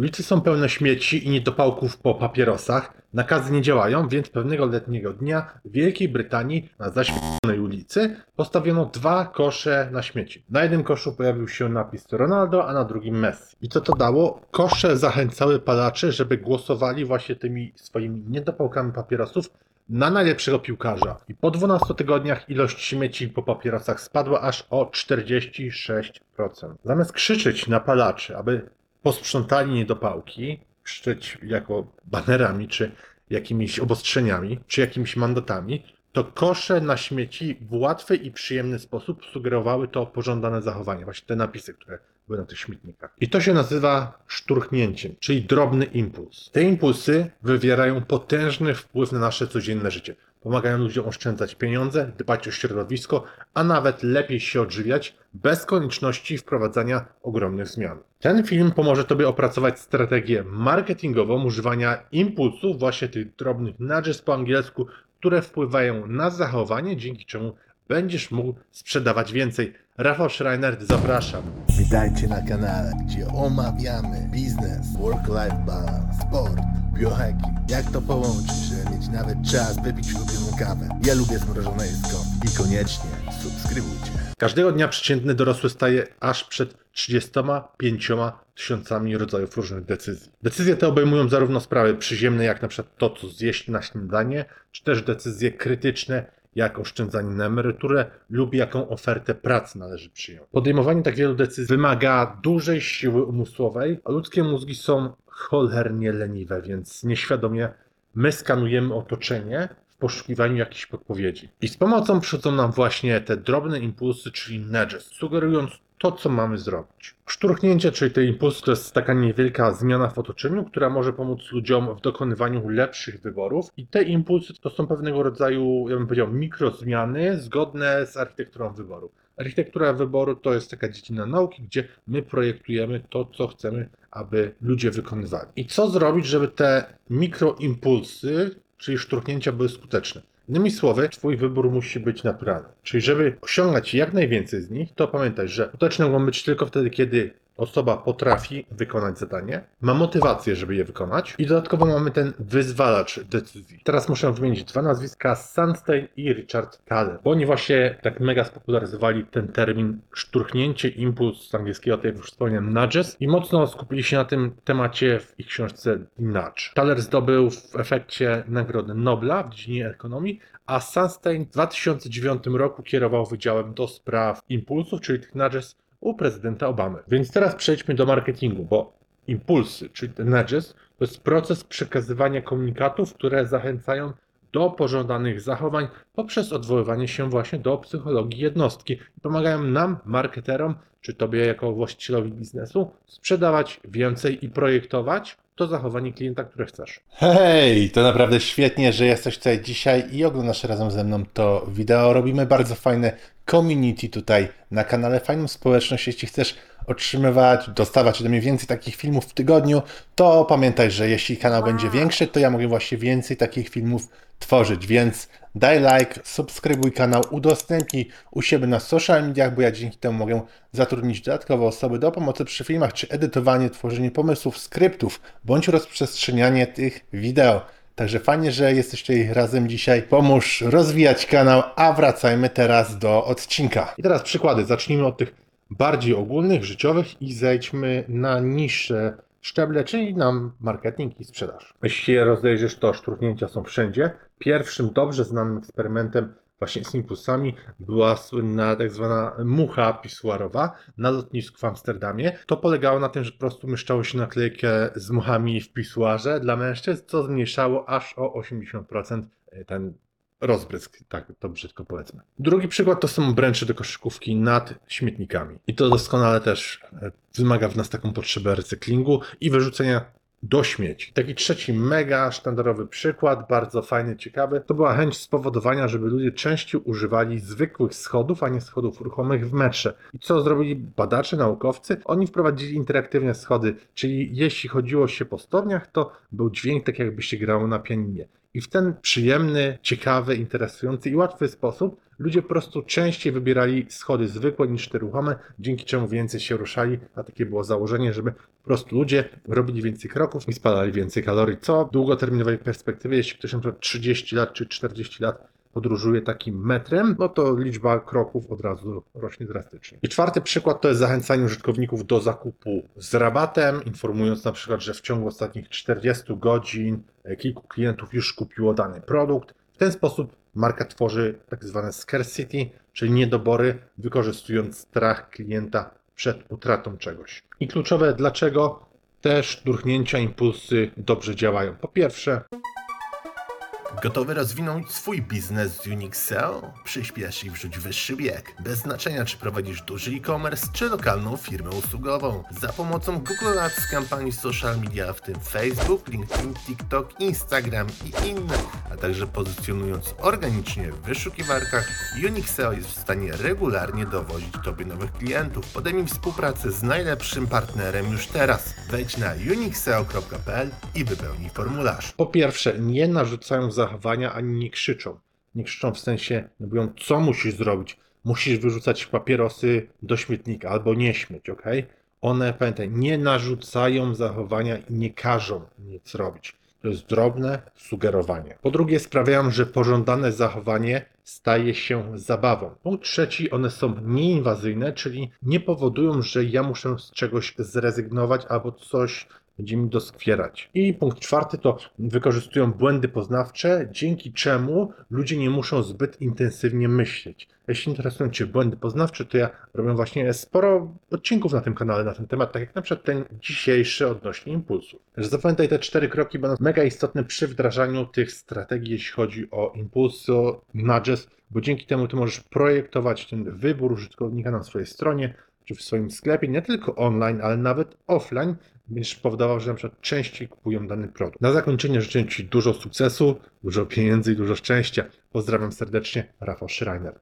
Ulice są pełne śmieci i niedopałków po papierosach. Nakazy nie działają, więc pewnego letniego dnia w Wielkiej Brytanii na zaświetlonej ulicy postawiono dwa kosze na śmieci. Na jednym koszu pojawił się napis Ronaldo, a na drugim Messi. I co to dało? Kosze zachęcały palaczy, żeby głosowali właśnie tymi swoimi niedopałkami papierosów na najlepszego piłkarza. I po 12 tygodniach ilość śmieci po papierosach spadła aż o 46%. Zamiast krzyczeć na palaczy, aby posprzątali niedopałki, krzyczeć jako banerami, czy jakimiś obostrzeniami, czy jakimiś mandatami, to kosze na śmieci w łatwy i przyjemny sposób sugerowały to pożądane zachowanie. Właśnie te napisy, które były na tych śmietnikach. I to się nazywa szturchnięciem, czyli drobny impuls. Te impulsy wywierają potężny wpływ na nasze codzienne życie. Pomagają ludziom oszczędzać pieniądze, dbać o środowisko, a nawet lepiej się odżywiać, bez konieczności wprowadzania ogromnych zmian. Ten film pomoże Tobie opracować strategię marketingową używania impulsów, właśnie tych drobnych nudges po angielsku, które wpływają na zachowanie, dzięki czemu będziesz mógł sprzedawać więcej. Rafał Schreiner, zapraszam. Witajcie na kanale, gdzie omawiamy biznes, work-life balance, sport, biohacking. Jak to połączyć, żeby mieć nawet czas wypić ulubioną kawę. Ja lubię zmrożone jedzko i koniecznie subskrybujcie. Każdego dnia przeciętny dorosły staje aż przed 35 tysiącami rodzajów różnych decyzji. Decyzje te obejmują zarówno sprawy przyziemne, jak na przykład to, co zjeść na śniadanie, czy też decyzje krytyczne, jak oszczędzanie na emeryturę lub jaką ofertę pracy należy przyjąć. Podejmowanie tak wielu decyzji wymaga dużej siły umysłowej, a ludzkie mózgi są cholernie leniwe, więc nieświadomie my skanujemy otoczenie w poszukiwaniu jakichś podpowiedzi. I z pomocą przychodzą nam właśnie te drobne impulsy, czyli nudges, sugerując to, co mamy zrobić. Szturchnięcie, czyli te impulsy, to jest taka niewielka zmiana w otoczeniu, która może pomóc ludziom w dokonywaniu lepszych wyborów. I te impulsy to są pewnego rodzaju, ja bym powiedział, mikrozmiany zgodne z architekturą wyboru. Architektura wyboru to jest taka dziedzina nauki, gdzie my projektujemy to, co chcemy, aby ludzie wykonywali. I co zrobić, żeby te mikroimpulsy, czyli szturchnięcia, były skuteczne? Innymi słowy, Twój wybór musi być naturalny. Czyli, żeby osiągać jak najwięcej z nich, to pamiętaj, że skuteczne mogą być tylko wtedy, kiedy osoba potrafi wykonać zadanie, ma motywację, żeby je wykonać i dodatkowo mamy ten wyzwalacz decyzji. Teraz muszę wymienić dwa nazwiska, Sunstein i Richard Thaler, bo oni właśnie tak mega spopularyzowali ten termin szturchnięcie, impuls z angielskiego, tak jak już wspomniałem, nudges i mocno skupili się na tym temacie w ich książce Nudge. Thaler zdobył w efekcie Nagrodę Nobla w dziedzinie ekonomii, a Sunstein w 2009 roku kierował Wydziałem do Spraw Impulsów, czyli tych nudges u prezydenta Obamy. Więc teraz przejdźmy do marketingu, bo impulsy, czyli te nudges, to jest proces przekazywania komunikatów, które zachęcają do pożądanych zachowań poprzez odwoływanie się właśnie do psychologii jednostki. Pomagają nam, marketerom, czy tobie jako właścicielowi biznesu, sprzedawać więcej i projektować to zachowanie klienta, które chcesz. Hej, to naprawdę świetnie, że jesteś tutaj dzisiaj i oglądasz razem ze mną to wideo. Robimy bardzo fajne community tutaj na kanale, fajną społeczność. Jeśli chcesz otrzymywać, dostawać ode mnie więcej takich filmów w tygodniu, to pamiętaj, że jeśli kanał będzie większy, to ja mogę właśnie więcej takich filmów tworzyć, więc daj like, subskrybuj kanał, udostępnij u siebie na social mediach, bo ja dzięki temu mogę zatrudnić dodatkowe osoby do pomocy przy filmach, czy edytowanie, tworzenie pomysłów, skryptów, bądź rozprzestrzenianie tych wideo. Także fajnie, że jesteście razem dzisiaj. Pomóż rozwijać kanał, a wracajmy teraz do odcinka. I teraz przykłady. Zacznijmy od tych bardziej ogólnych, życiowych i zejdźmy na niższe szczeble, czyli na marketing i sprzedaż. Jeśli się rozejrzysz, to szturchnięcia są wszędzie. Pierwszym dobrze znanym eksperymentem właśnie z impulsami była słynna tak zwana mucha pisuarowa na lotnisku w Amsterdamie. To polegało na tym, że po prostu myszczało się naklejkę z muchami w pisuarze dla mężczyzn, co zmniejszało aż o 80% ten rozbrysk, tak to brzydko powiedzmy. Drugi przykład to są obręcze do koszykówki nad śmietnikami. I to doskonale też e, wymaga w nas taką potrzebę recyklingu i wyrzucenia do śmieci. Taki trzeci mega sztandarowy przykład, bardzo fajny, ciekawy, to była chęć spowodowania, żeby ludzie częściej używali zwykłych schodów, a nie schodów ruchomych w metrze. I co zrobili badacze, naukowcy? Oni wprowadzili interaktywne schody, czyli jeśli chodziło się po stopniach, to był dźwięk tak jakby się grało na pianinie. I w ten przyjemny, ciekawy, interesujący i łatwy sposób ludzie po prostu częściej wybierali schody zwykłe niż te ruchome, dzięki czemu więcej się ruszali, a takie było założenie, żeby po prostu ludzie robili więcej kroków i spalali więcej kalorii, co w długoterminowej perspektywie, jeśli ktoś na przykład 30 lat czy 40 lat podróżuje takim metrem, no to liczba kroków od razu rośnie drastycznie. I czwarty przykład to jest zachęcanie użytkowników do zakupu z rabatem, informując na przykład, że w ciągu ostatnich 40 godzin e, kilku klientów już kupiło dany produkt. W ten sposób marka tworzy tak zwane scarcity, czyli niedobory, wykorzystując strach klienta przed utratą czegoś. I kluczowe, dlaczego też durchnięcia, impulsy dobrze działają. Po pierwsze, Gotowy rozwinąć swój biznes z Unix SEO? Przyspiesz i wrzuć wyższy bieg. Bez znaczenia, czy prowadzisz duży e-commerce, czy lokalną firmę usługową. Za pomocą Google Ads, kampanii social media, w tym Facebook, LinkedIn, TikTok, Instagram i inne, a także pozycjonując organicznie w wyszukiwarkach, Unix SEO jest w stanie regularnie dowozić Tobie nowych klientów. Podejmij współpracę z najlepszym partnerem już teraz. Wejdź na unixseo.pl i wypełnij formularz. Po pierwsze, nie narzucają zachowania ani nie krzyczą. Nie krzyczą w sensie, nie mówią, co musisz zrobić. Musisz wyrzucać papierosy do śmietnika albo nie śmieć, ok? One, pamiętaj, nie narzucają zachowania i nie każą nic robić. To jest drobne sugerowanie. Po drugie, sprawiają, że pożądane zachowanie staje się zabawą. Punkt trzeci, one są nieinwazyjne, czyli nie powodują, że ja muszę z czegoś zrezygnować albo coś będzie mi doskwierać. I punkt czwarty to wykorzystują błędy poznawcze, dzięki czemu ludzie nie muszą zbyt intensywnie myśleć. Jeśli interesują Cię błędy poznawcze, to ja robię właśnie sporo odcinków na tym kanale na ten temat, tak jak na przykład ten dzisiejszy odnośnie. Także zapamiętaj te cztery kroki, będą mega istotne przy wdrażaniu tych strategii, jeśli chodzi o impulsy, nudges, bo dzięki temu Ty możesz projektować ten wybór użytkownika na swojej stronie, czy w swoim sklepie, nie tylko online, ale nawet offline, będziesz powodował, że na przykład częściej kupują dany produkt. Na zakończenie życzę Ci dużo sukcesu, dużo pieniędzy i dużo szczęścia. Pozdrawiam serdecznie, Rafał Schreiner.